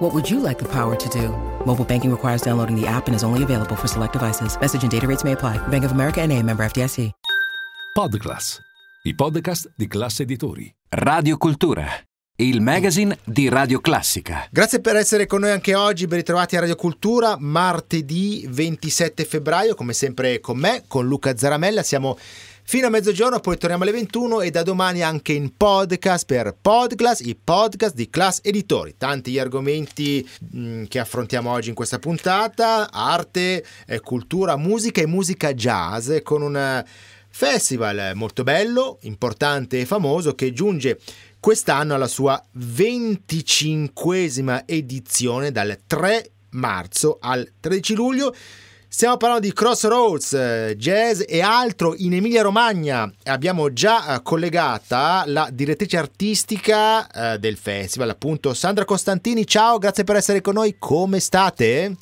What would you like the power to do? Mobile banking requires downloading the app and is only available for select devices. Message and data rates may apply. Bank of America and a member FDIC. Podclass, i podcast di classe editori. Radio Cultura, il magazine di Radio Classica. Grazie per essere con noi anche oggi, ben ritrovati a Radio Cultura, martedì 27 febbraio, come sempre con me, con Luca Zaramella, siamo fino a mezzogiorno, poi torniamo alle 21 e da domani anche in podcast per Podclass, i podcast di Class Editori. Tanti gli argomenti mh, che affrontiamo oggi in questa puntata, arte, eh, cultura, musica e musica jazz, con un festival molto bello, importante e famoso che giunge quest'anno alla sua 25esima edizione dal 3 marzo al 13 luglio. Stiamo parlando di Crossroads, jazz e altro in Emilia Romagna. Abbiamo già eh, collegata la direttrice artistica eh, del festival, appunto Sandra Costantini. Ciao, grazie per essere con noi. Come state?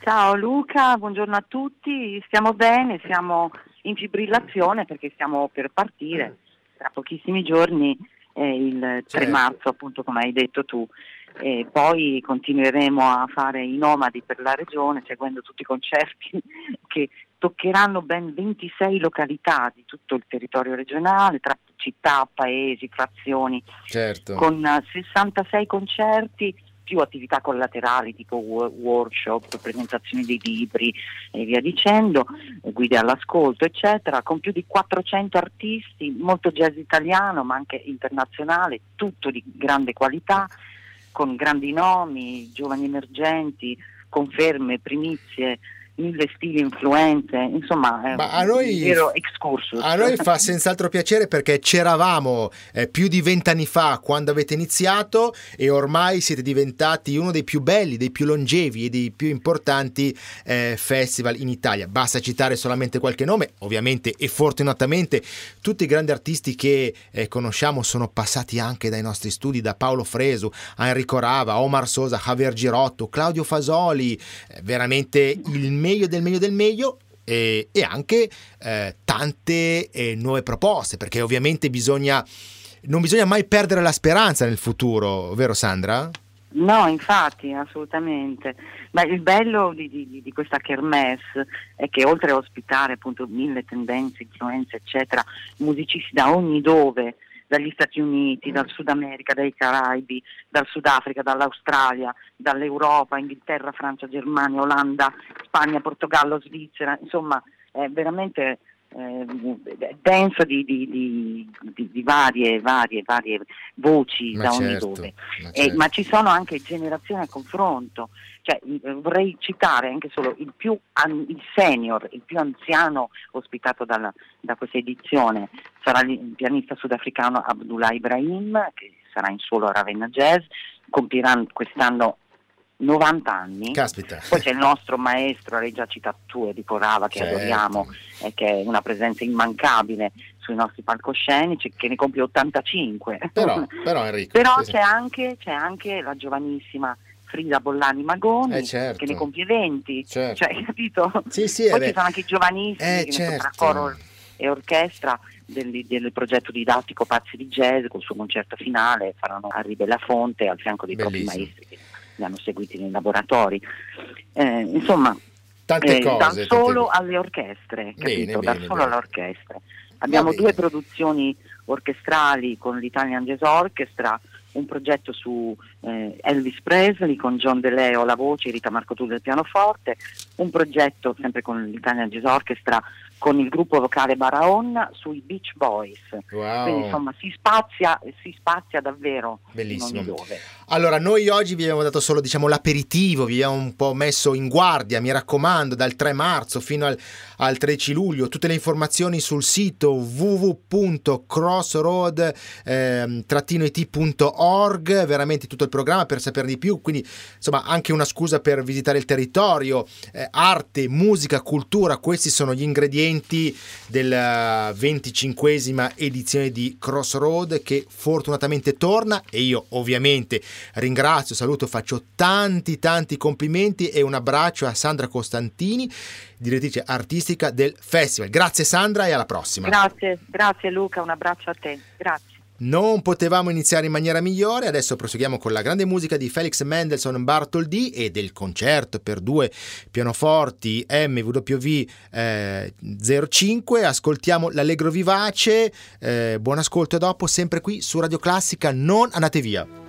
Ciao Luca, buongiorno a tutti. Stiamo bene, siamo in fibrillazione perché stiamo per partire tra pochissimi giorni, eh, il 3 Certo. marzo appunto come hai detto tu. E poi continueremo a fare i nomadi per la regione seguendo tutti i concerti che toccheranno ben 26 località di tutto il territorio regionale, tra città, paesi, frazioni, Certo. con eh, 66 concerti più attività collaterali tipo wo- workshop, presentazioni dei libri e via dicendo, eh, guide all'ascolto eccetera, con più di 400 artisti, molto jazz italiano ma anche internazionale, tutto di grande qualità, con grandi nomi, giovani emergenti, conferme, primizie, mille stili, influenze, insomma è Ma a un noi- vero excursus. A noi fa senz'altro piacere perché c'eravamo eh, più di vent'anni fa quando avete iniziato e ormai siete diventati uno dei più belli, dei più longevi e dei più importanti eh, festival in Italia. Basta citare solamente qualche nome, ovviamente e fortunatamente tutti i grandi artisti che eh, conosciamo sono passati anche dai nostri studi, da Paolo Fresu a Enrico Rava, Omar Sosa, Javier Girotto, Claudio Fasoli, eh, veramente il meglio del meglio del meglio e, e anche eh, tante eh, nuove proposte, perché ovviamente bisogna, non bisogna mai perdere la speranza nel futuro, vero Sandra? No, infatti, assolutamente. Ma il bello di, di- di questa kermesse è che oltre a ospitare appunto mille tendenze, influenze, eccetera, musicisti da ogni dove, dagli Stati Uniti, dal Sud America, dai Caraibi, dal Sudafrica, dall'Australia, dall'Europa, Inghilterra, Francia, Germania, Olanda, Spagna, Portogallo, Svizzera, insomma è veramente eh, denso di, di- di- di- varie, varie, varie voci Ma da ogni certo, dove. ma Eh, certo. ma ci sono anche generazioni a confronto, cioè, eh, vorrei citare anche solo il più il senior, il più anziano ospitato dalla- da questa edizione, sarà il pianista sudafricano Abdullah Ibrahim, che sarà in suolo a Ravenna Jazz, compirà quest'anno 90 anni. Caspita. Poi c'è il nostro maestro, l'hai già citato tu, Enrico Rava, che Certo. adoriamo, e che è una presenza immancabile sui nostri palcoscenici, che ne compie 85. Però, però Enrico. Però c'è anche, c'è anche la giovanissima Frida Bollani Magoni Eh, certo. che ne compie 20, Certo. cioè, capito? Sì, sì, Poi ci sono anche i giovanissimi Eh, che so, tra certo. coro e orchestra del, del progetto didattico Pazzi di Jazz col suo concerto finale faranno a Belafonte al fianco dei propri maestri che li hanno seguiti nei laboratori. Eh, insomma, Tante eh, cose. dal tante solo cose. alle orchestre, Bene, capito? dal bene, solo bene. alle orchestre. Abbiamo bene. due produzioni orchestrali con l'Italian Jazz Orchestra, un progetto su eh, Elvis Presley con John De Leo alla voce, Rita Marco Tulli al pianoforte, un progetto sempre con l'Italian Jazz Orchestra con il gruppo vocale Baraonna sui Beach Boys. Wow. Quindi insomma si spazia, si spazia davvero Bellissimo. Allora, noi oggi vi abbiamo dato solo diciamo, l'aperitivo, vi abbiamo un po' messo in guardia, mi raccomando, dal 3 marzo fino al, al 13 luglio, tutte le informazioni sul sito www.crossroad-it.org, veramente tutto il programma per sapere di più, quindi insomma anche una scusa per visitare il territorio, Eh, arte, musica, cultura, questi sono gli ingredienti clienti della 25esima edizione di Crossroad che fortunatamente torna e io ovviamente ringrazio, saluto, faccio tanti tanti complimenti e un abbraccio a Sandra Costantini, direttrice artistica del festival. Grazie Sandra e alla prossima. Grazie, grazie Luca, un abbraccio a te. Grazie. Non potevamo iniziare in maniera migliore, adesso proseguiamo con la grande musica di Felix Mendelssohn Bartholdy e del concerto per due pianoforti MWV eh, 05. Ascoltiamo l'Allegro Vivace, eh, buon ascolto dopo, sempre qui su Radio Classica, non andate via.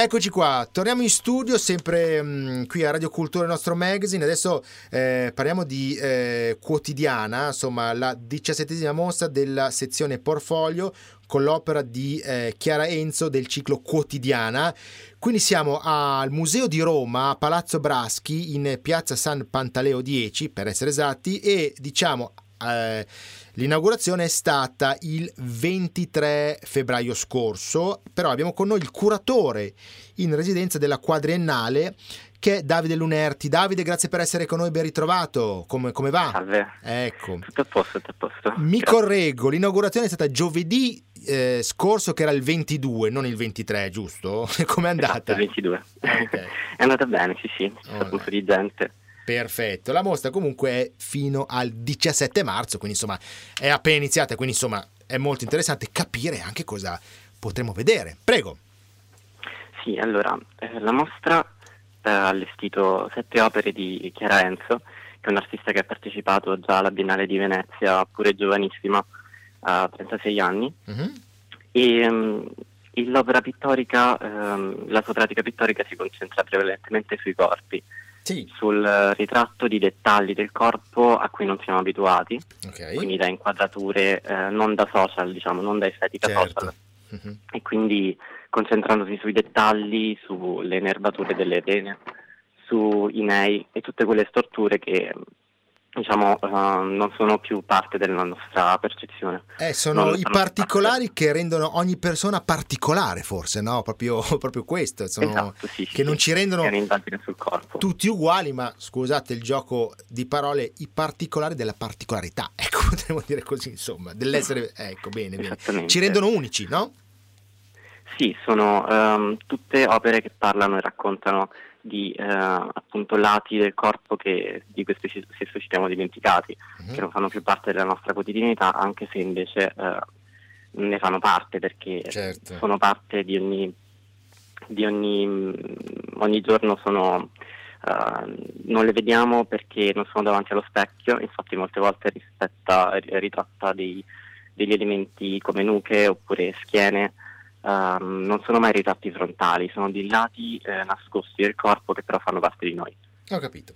Eccoci qua, torniamo in studio sempre mh, qui a Radio Cultura, il nostro magazine. Adesso eh, parliamo di eh, quotidiana, insomma, la diciassettesima mostra della sezione Portfolio con l'opera di eh, Chiara Enzo del ciclo Quotidiana. Quindi siamo al Museo di Roma, Palazzo Braschi, in piazza San Pantaleo 10, per essere esatti, e diciamo eh, L'inaugurazione è stata il 23 febbraio scorso, però abbiamo con noi il curatore in residenza della quadriennale che è Davide Lunerti. Davide, grazie per essere con noi, ben ritrovato. Come, come va? Salve. Ecco. Tutto a posto, tutto a posto. Mi grazie. correggo, l'inaugurazione è stata giovedì eh, scorso che era il 22, non il 23, giusto? Com'è andata? Esatto, il 22. Okay. è andata bene, sì sì, c'è un po' di gente. Perfetto, la mostra comunque è fino al 17 marzo, quindi insomma è appena iniziata, quindi insomma è molto interessante capire anche cosa potremo vedere. Prego. Sì, allora, eh, la mostra eh, ha allestito sette opere di Chiara Enzo, che è un'artista che ha partecipato già alla Biennale di Venezia, pure giovanissima, a 36 anni. Uh-huh. E um, l'opera pittorica, um, la sua pratica pittorica si concentra prevalentemente sui corpi sì. sul ritratto di dettagli del corpo a cui non siamo abituati, okay. quindi da inquadrature eh, non da social, diciamo, non da estetica certo. social. Mm-hmm. E quindi concentrandosi sui dettagli, sulle nervature delle rene, sui nei e tutte quelle storture che diciamo, uh, non sono più parte della nostra percezione. Eh, sono non i particolari parte. che rendono ogni persona particolare, forse, no? Proprio, proprio questo, sono, esatto, sì, che sì, non ci rendono tutti uguali, ma scusate il gioco di parole, i particolari della particolarità, ecco, potremmo dire così, insomma, dell'essere, ecco, bene, bene. Ci rendono unici, no? Sì, sono um, tutte opere che parlano e raccontano di eh, appunto lati del corpo che di cui spesso ci siamo dimenticati, uh-huh. che non fanno più parte della nostra quotidianità, anche se invece eh, ne fanno parte perché certo. sono parte di ogni, di ogni, ogni giorno sono, uh, non le vediamo perché non sono davanti allo specchio, infatti molte volte rispetta, ritratta dei, degli elementi come nuche oppure schiene um, non sono mai ritratti frontali, sono dei lati eh, nascosti del corpo che però fanno parte di noi. Ho capito.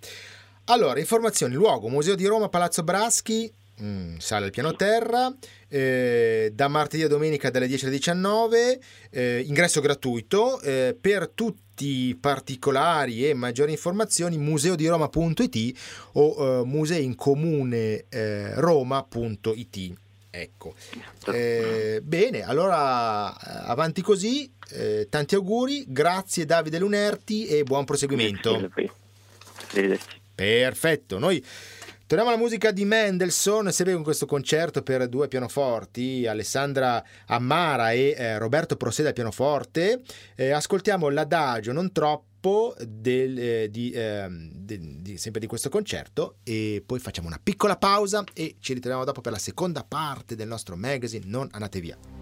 Allora, informazioni, luogo, Museo di Roma, Palazzo Braschi, mm, sale al piano terra, eh, da martedì a domenica dalle 10 alle 19, eh, ingresso gratuito, eh, per tutti i particolari e maggiori informazioni museodiroma.it o eh, museincomune.roma.it. Ecco, eh, bene, allora eh, avanti così, eh, tanti auguri, grazie Davide Lunerti e buon proseguimento. Perfetto, noi torniamo alla musica di Mendelssohn, sempre con questo concerto per due pianoforti, Alessandra Ammara e eh, Roberto Proseda al pianoforte, eh, ascoltiamo l'adagio non troppo gruppo del, eh, di, eh, de, di, sempre di questo concerto e poi facciamo una piccola pausa e ci ritroviamo dopo per la seconda parte del nostro magazine Non andate via.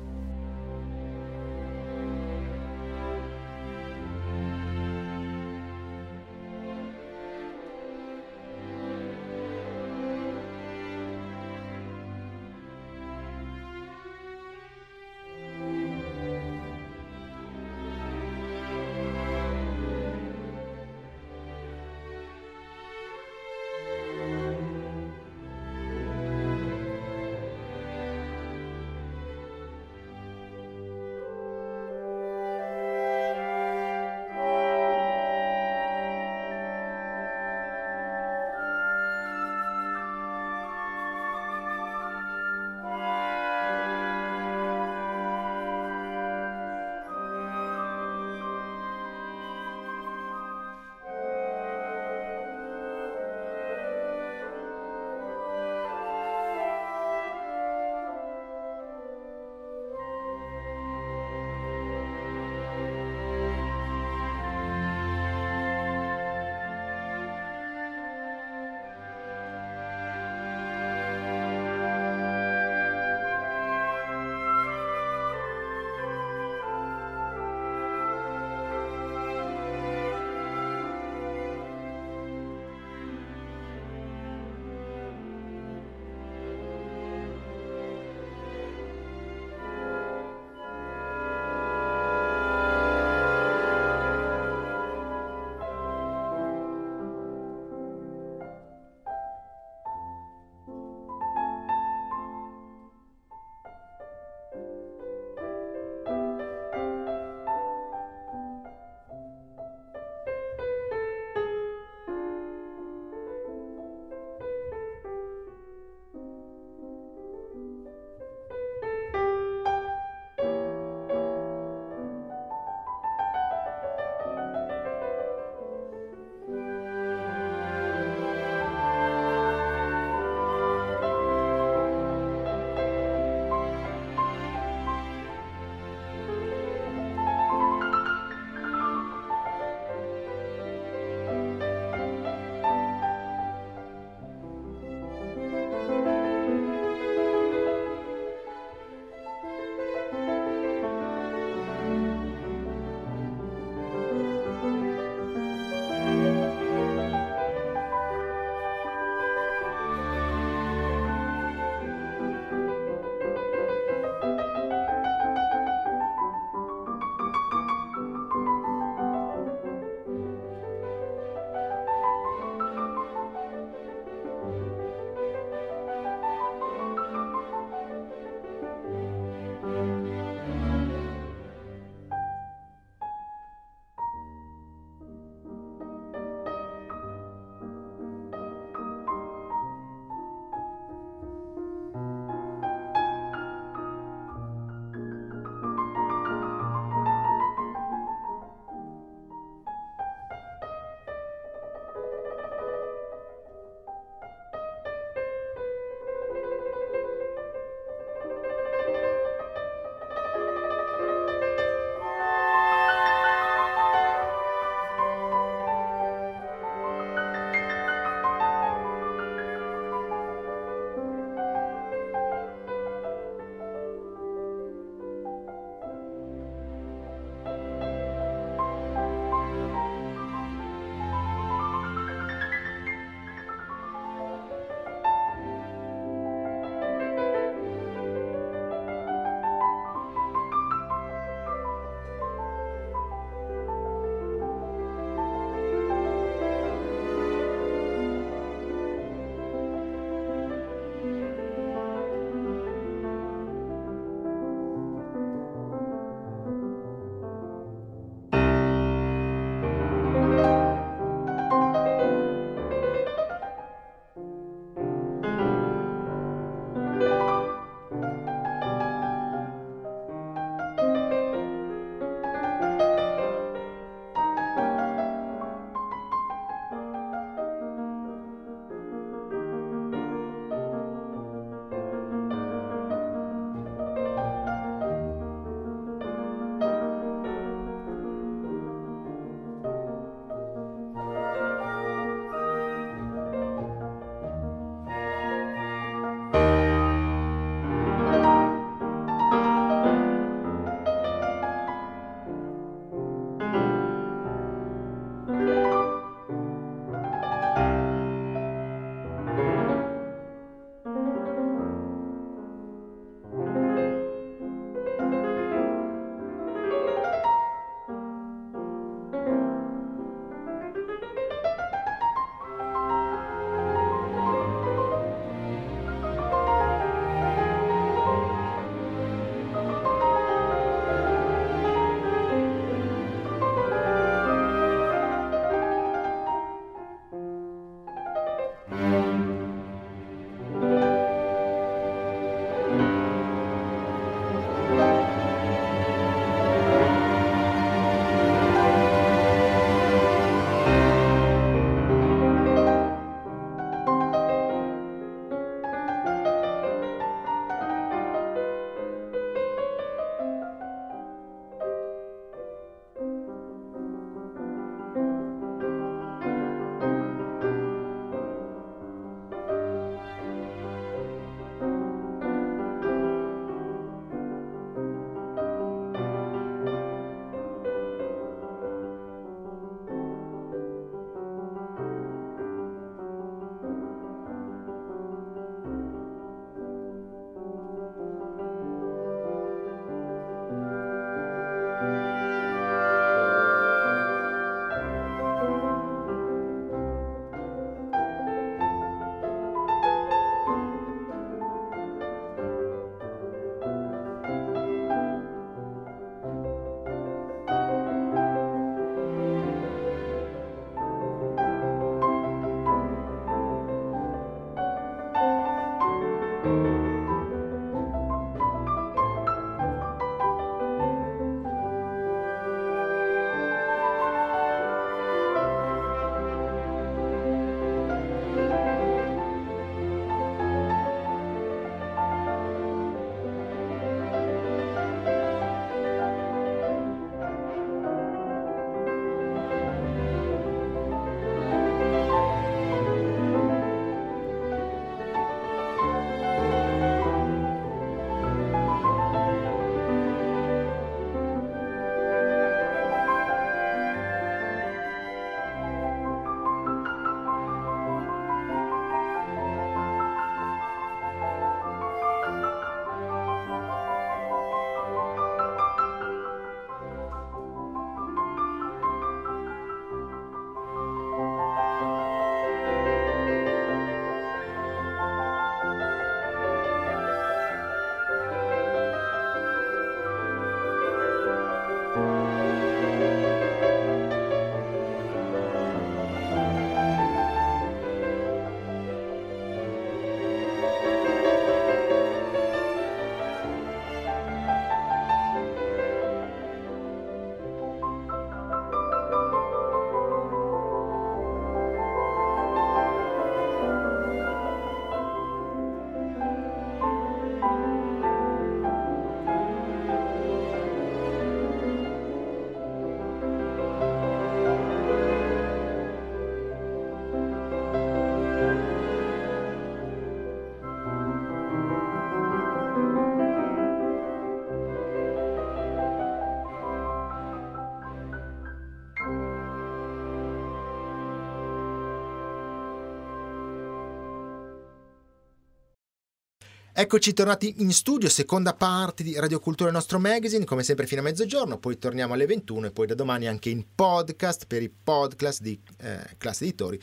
Eccoci tornati in studio, seconda parte di Radio Cultura, il nostro magazine, come sempre fino a mezzogiorno, poi torniamo alle 21 e poi da domani anche in podcast per i podcast di eh, Classe Editori.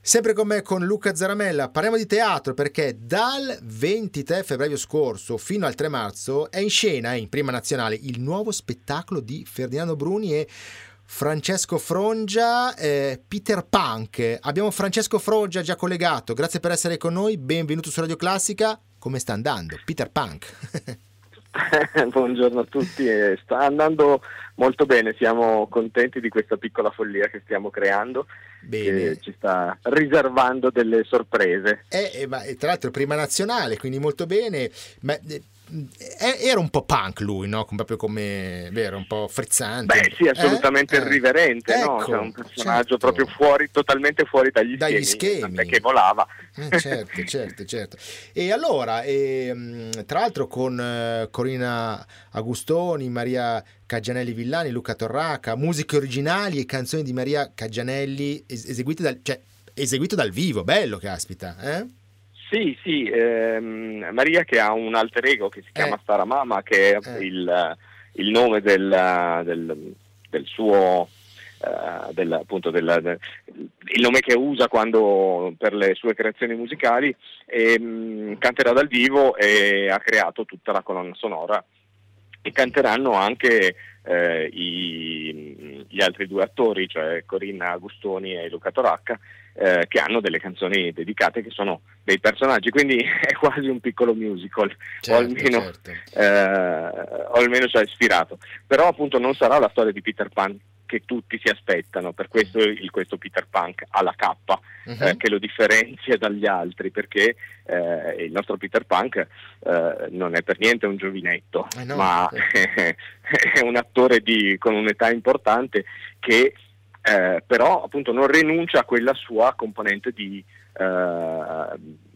Sempre con me, con Luca Zaramella, parliamo di teatro perché dal 23 febbraio scorso fino al 3 marzo è in scena in prima nazionale il nuovo spettacolo di Ferdinando Bruni e Francesco Frongia, eh, Peter Punk. Abbiamo Francesco Frongia già collegato, grazie per essere con noi, benvenuto su Radio Classica. Come sta andando? Peter Punk. Buongiorno a tutti, sta andando molto bene, siamo contenti di questa piccola follia che stiamo creando bene. che ci sta riservando delle sorprese. Eh, eh, ma, tra l'altro prima nazionale, quindi molto bene. Ma, eh, eh, era un po' punk lui, no? Proprio come, vero, un po' frizzante. Beh, sì, assolutamente eh? irriverente, eh, no? Ecco, cioè un personaggio certo. proprio fuori, totalmente fuori dagli, dagli schemi, perché volava. Eh, certo, certo, certo. E allora, e, mm, tra l'altro con uh, Corina Agustoni, Maria Caggianelli Villani, Luca Torraca, musiche originali e canzoni di Maria Caggianelli eseguite dal, cioè, eseguite dal vivo, bello, caspita, eh? Sì, sì, ehm, Maria che ha un alter ego che si chiama eh. Mama, che è eh. il, il, nome del, del, del suo... Uh, del, appunto del, del, il nome che usa quando, per le sue creazioni musicali e, um, canterà dal vivo e ha creato tutta la colonna sonora e canteranno anche eh, i, gli altri due attori, cioè Corinna Agustoni e Luca Toracca, eh, che hanno delle canzoni dedicate che sono dei personaggi, quindi è quasi un piccolo musical, certo, o almeno, certo. eh, o almeno ci ha ispirato. Però appunto non sarà la storia di Peter Pan che tutti si aspettano, per questo il, questo Peter Punk ha la K uh-huh. eh, che lo differenzia dagli altri, perché eh, il nostro Peter Punk eh, non è per niente un giovinetto, eh no, ma certo. è un attore di, con un'età importante che eh, però appunto non rinuncia a quella sua componente di, eh,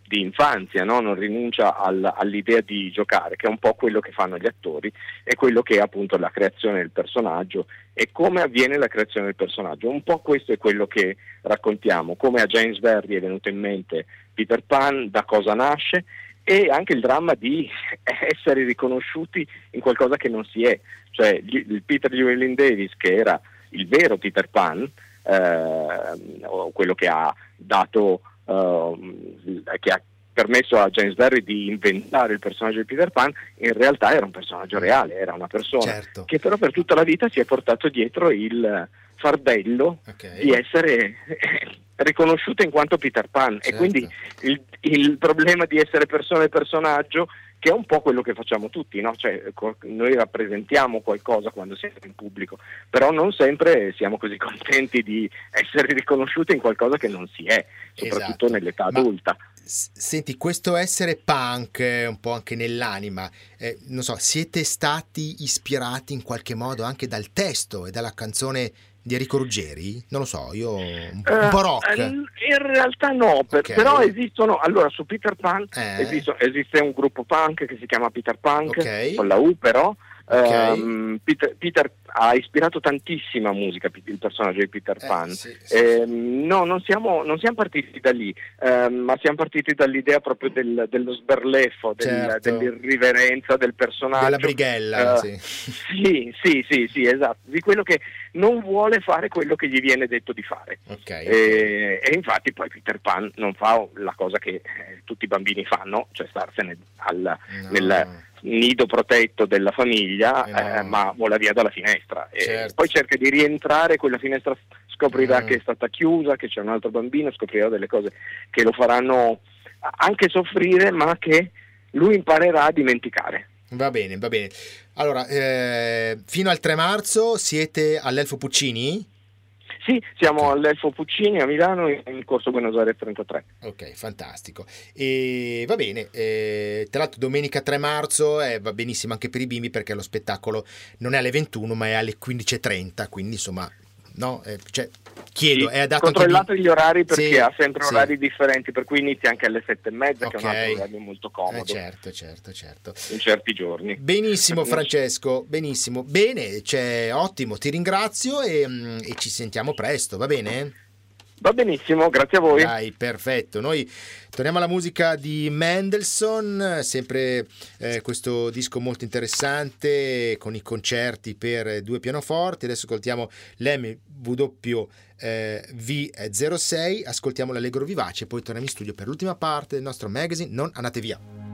di infanzia, no? non rinuncia al, all'idea di giocare, che è un po' quello che fanno gli attori e quello che è appunto la creazione del personaggio e come avviene la creazione del personaggio. Un po' questo è quello che raccontiamo, come a James Verdi è venuto in mente Peter Pan, da cosa nasce e anche il dramma di essere riconosciuti in qualcosa che non si è, cioè il Peter Llewellyn Davis che era il vero Peter Pan, eh, quello che ha dato, eh, che ha permesso a James Barry di inventare il personaggio di Peter Pan, in realtà era un personaggio reale, era una persona certo. che però per tutta la vita si è portato dietro il fardello okay. di essere riconosciuta in quanto Peter Pan certo. e quindi il, il, problema di essere persona e personaggio che è un po' quello che facciamo tutti, no? cioè, noi rappresentiamo qualcosa quando siamo in pubblico, però non sempre siamo così contenti di essere riconosciuti in qualcosa che non si è, soprattutto esatto. nell'età Ma, adulta. Senti, questo essere punk, eh, un po' anche nell'anima, eh, non so, siete stati ispirati in qualche modo anche dal testo e dalla canzone di Enrico Ruggeri? Non lo so, io un, un po' rock. Uh, in realtà no, per, okay. però esistono, allora su Peter Pan eh. esiste, esiste un gruppo punk che si chiama Peter Punk, okay. con la U però, Okay. Um, Peter, Peter, ha ispirato tantissima musica il personaggio di Peter eh, Pan. Sì, sì, eh, sì. No, non siamo, non siamo, partiti da lì, eh, ma siamo partiti dall'idea proprio del, dello sberleffo, del, certo. dell'irriverenza del personaggio. Della brighella, uh, sì. sì. Sì, esatto. Di quello che non vuole fare quello che gli viene detto di fare. Okay, e, e, infatti poi Peter Pan non fa la cosa che eh, tutti i bambini fanno, cioè starsene al, no. nel nido protetto della famiglia, eh eh, ma vola via dalla finestra. Certo. poi cerca di rientrare, quella finestra scoprirà mm. che è stata chiusa, che c'è un altro bambino, scoprirà delle cose che lo faranno anche soffrire, ma che lui imparerà a dimenticare. Va bene, va bene. Allora, eh, fino al 3 marzo siete all'Elfo Puccini? Sì, siamo all'Elfo Puccini a Milano in corso Buenos Aires 33. Ok, fantastico. E va bene, eh, tra l'altro domenica 3 marzo eh, va benissimo anche per i bimbi perché lo spettacolo non è alle 21 ma è alle 15.30, quindi insomma no? Eh, cioè, chiedo, sì, è adatto controllate gli orari perché sì, ha sempre sì. orari differenti, per cui inizia anche alle sette e mezza, okay. che è un altro orario molto comodo. Eh, certo, certo, certo. In certi giorni. Benissimo Francesco, benissimo. Bene, cioè, ottimo, ti ringrazio e, mm, e ci sentiamo presto, va bene? Va benissimo, grazie a voi. Dai, perfetto. Noi torniamo alla musica di Mendelssohn, sempre eh, questo disco molto interessante con i concerti per due pianoforti. Adesso ascoltiamo l'MW eh, V06, ascoltiamo l'Allegro Vivace e poi torniamo in studio per l'ultima parte del nostro magazine. Non andate via.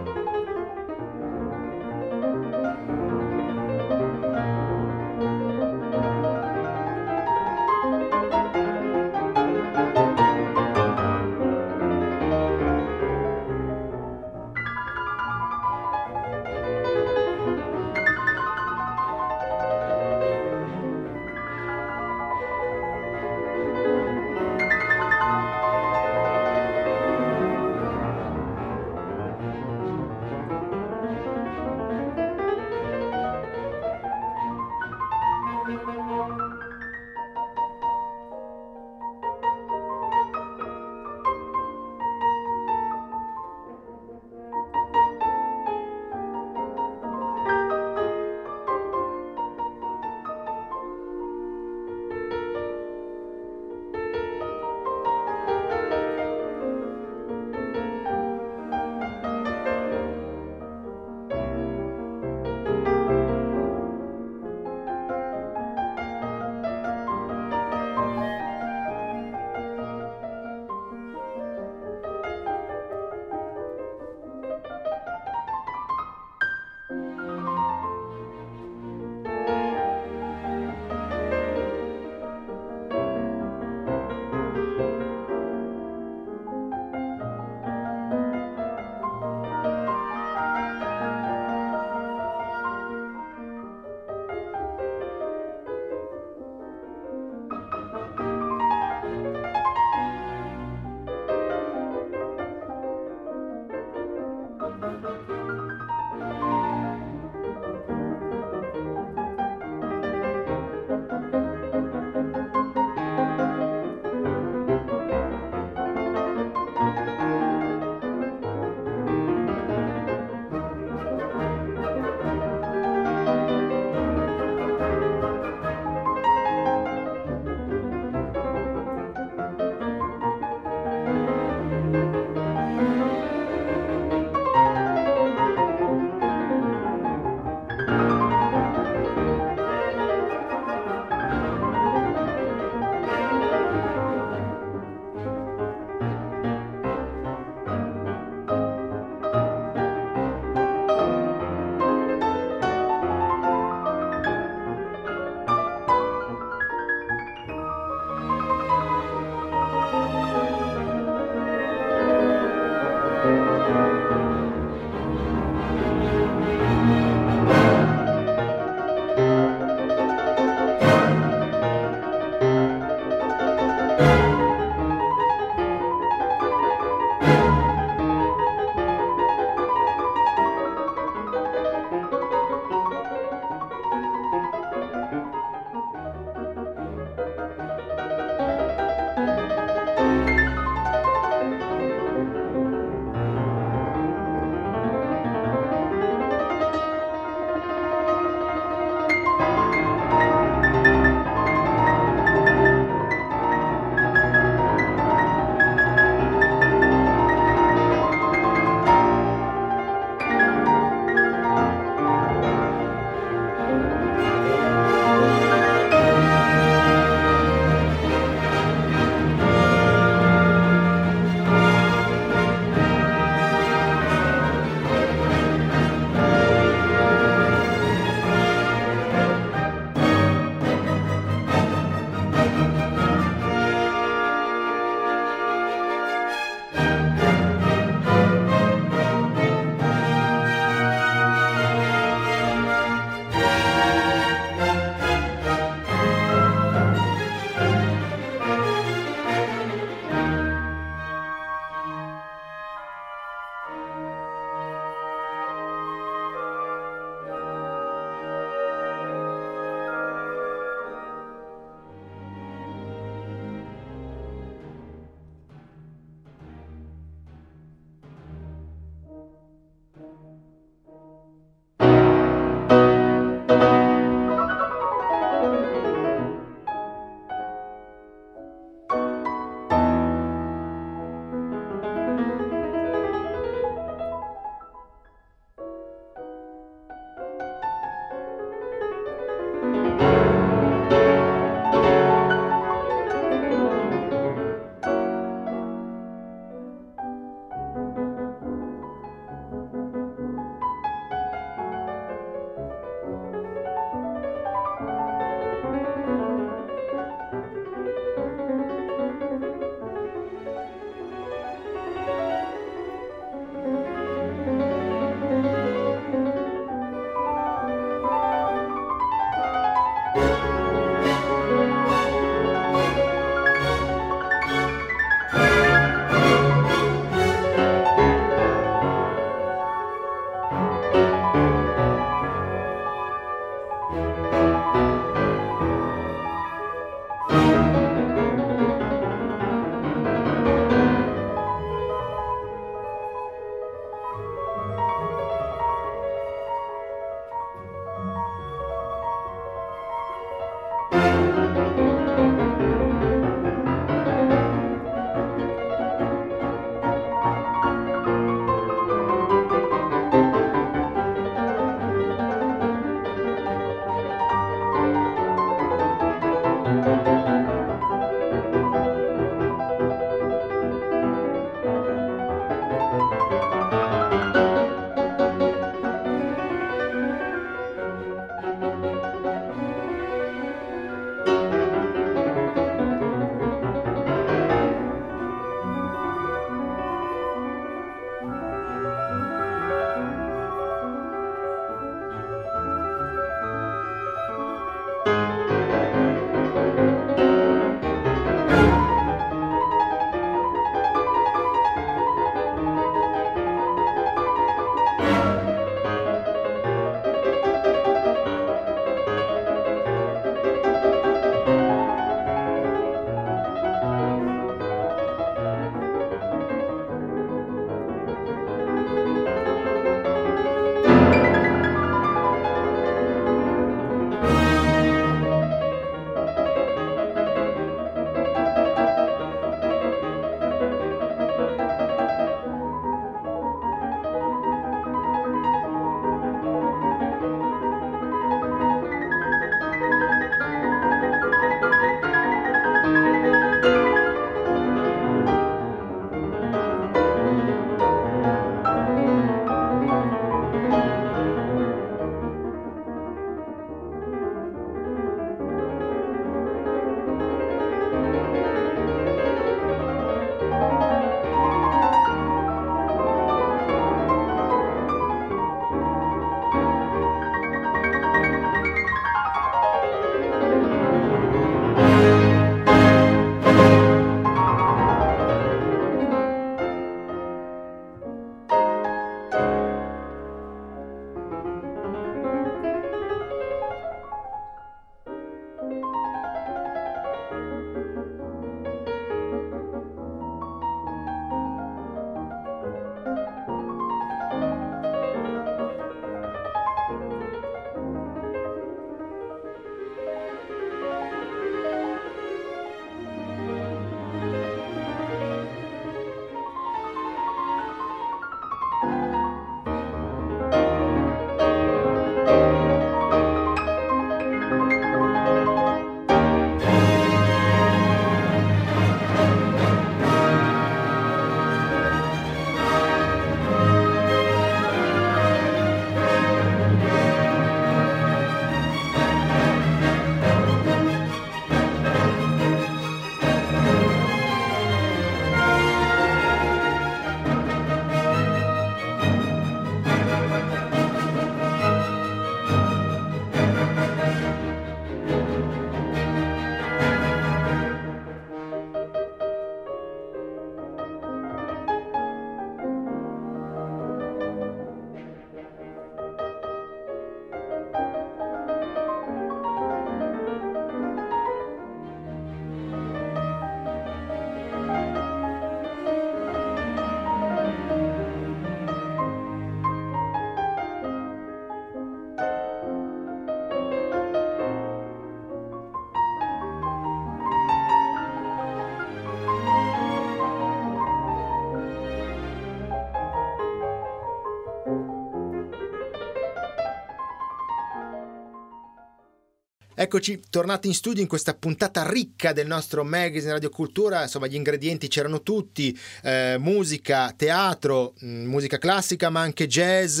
Eccoci tornati in studio in questa puntata ricca del nostro magazine Radio Cultura. Insomma, gli ingredienti c'erano tutti: eh, musica, teatro, mm, musica classica, ma anche jazz,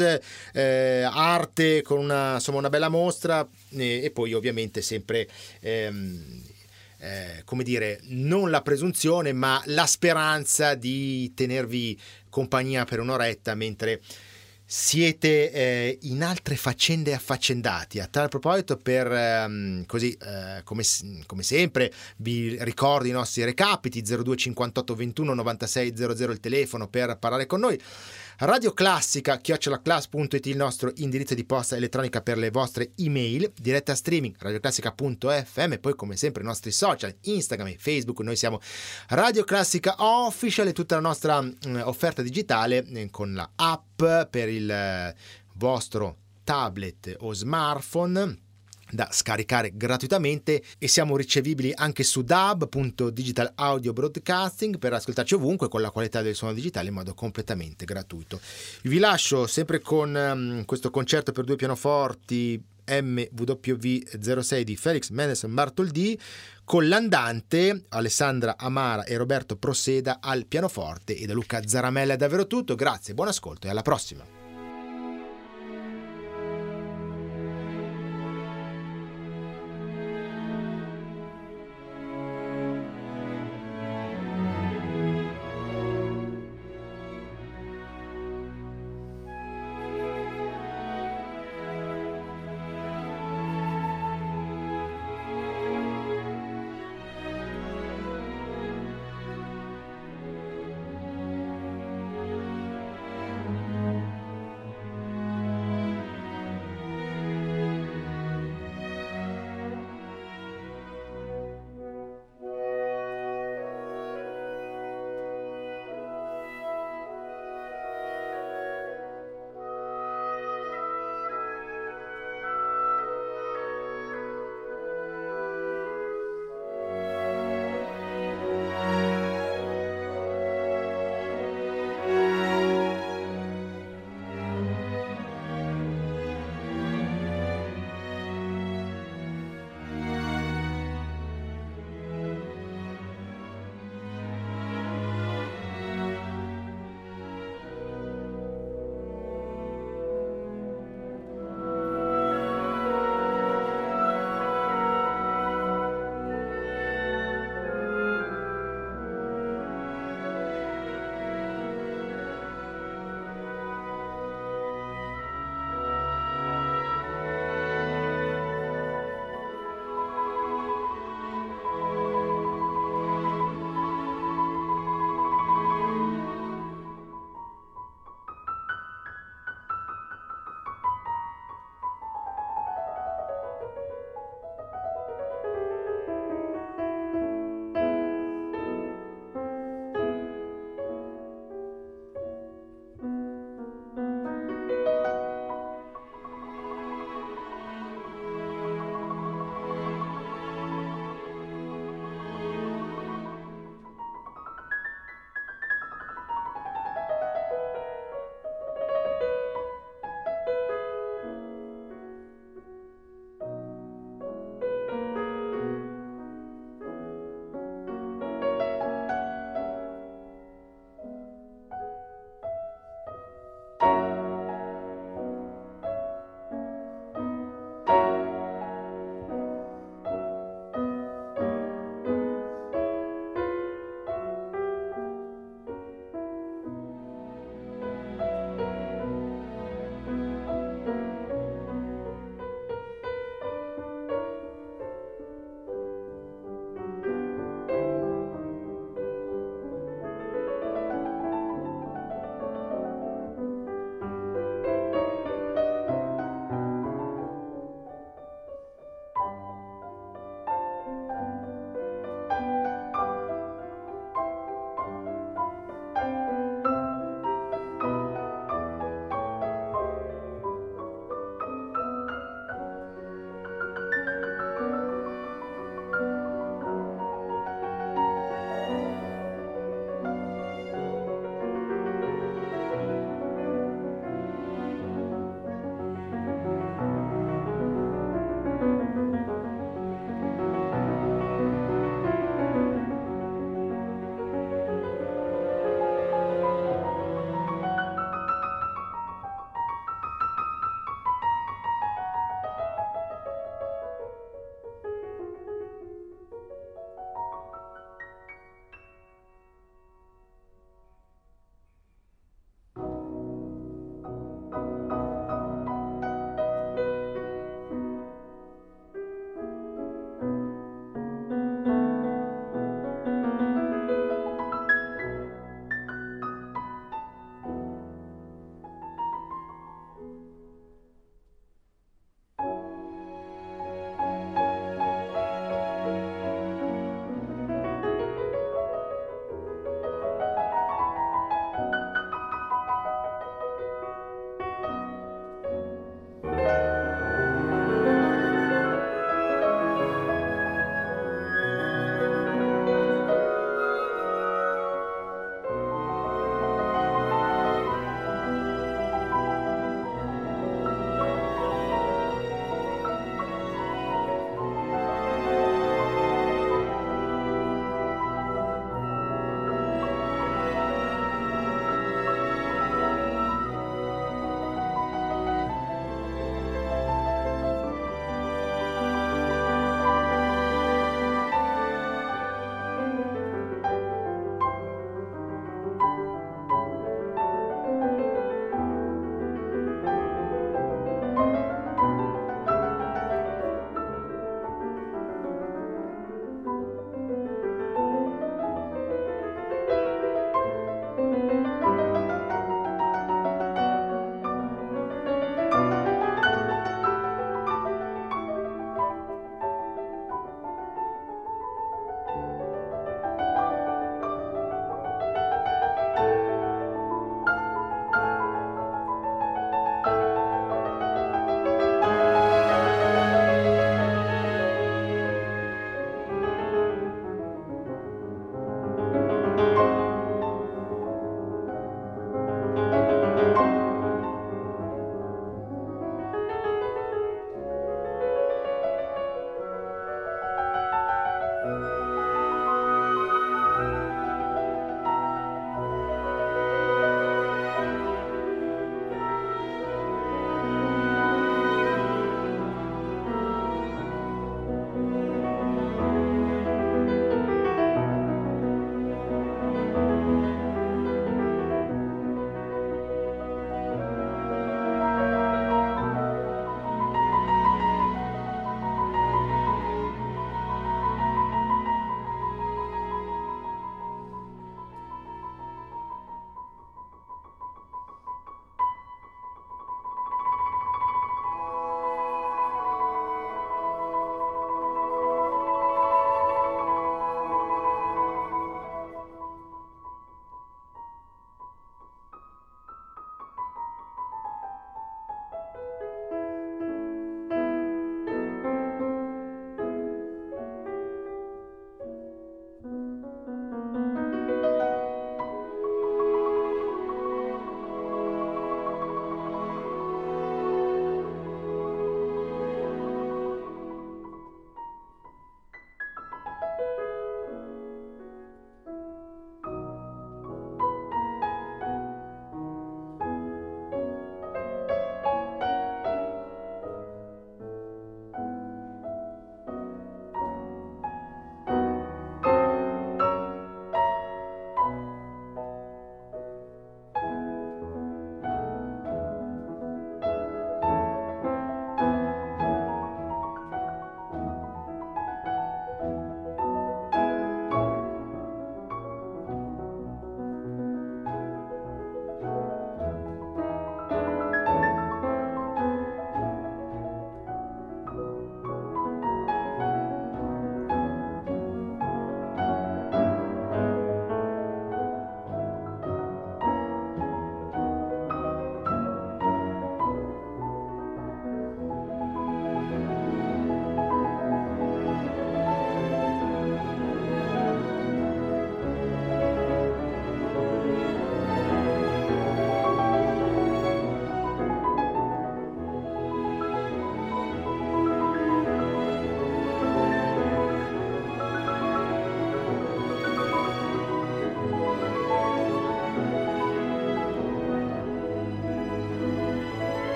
eh, arte con una, insomma, una bella mostra e, e poi ovviamente sempre. Ehm, eh, come dire, non la presunzione, ma la speranza di tenervi compagnia per un'oretta mentre siete eh, in altre faccende affaccendati. A tal proposito, per ehm, così eh, come, come, sempre, vi ricordo i nostri recapiti 02 58 21 96 00 il telefono per parlare con noi. Radio Classica, chiocciolaclass.it il nostro indirizzo di posta elettronica per le vostre email, diretta streaming radioclassica.fm, poi come sempre i nostri social, Instagram e Facebook, noi siamo Radio Classica Official e tutta la nostra mh, mm, offerta digitale eh, con la app per il eh, vostro tablet o smartphone da scaricare gratuitamente e siamo ricevibili anche su broadcasting per ascoltarci ovunque con la qualità del suono digitale in modo completamente gratuito. Vi lascio sempre con um, questo concerto per due pianoforti MWV 06 di Felix Mendelssohn Bartholdi con l'andante Alessandra Amara e Roberto Proseda al pianoforte e da Luca Zaramella è davvero tutto, grazie, buon ascolto e alla prossima.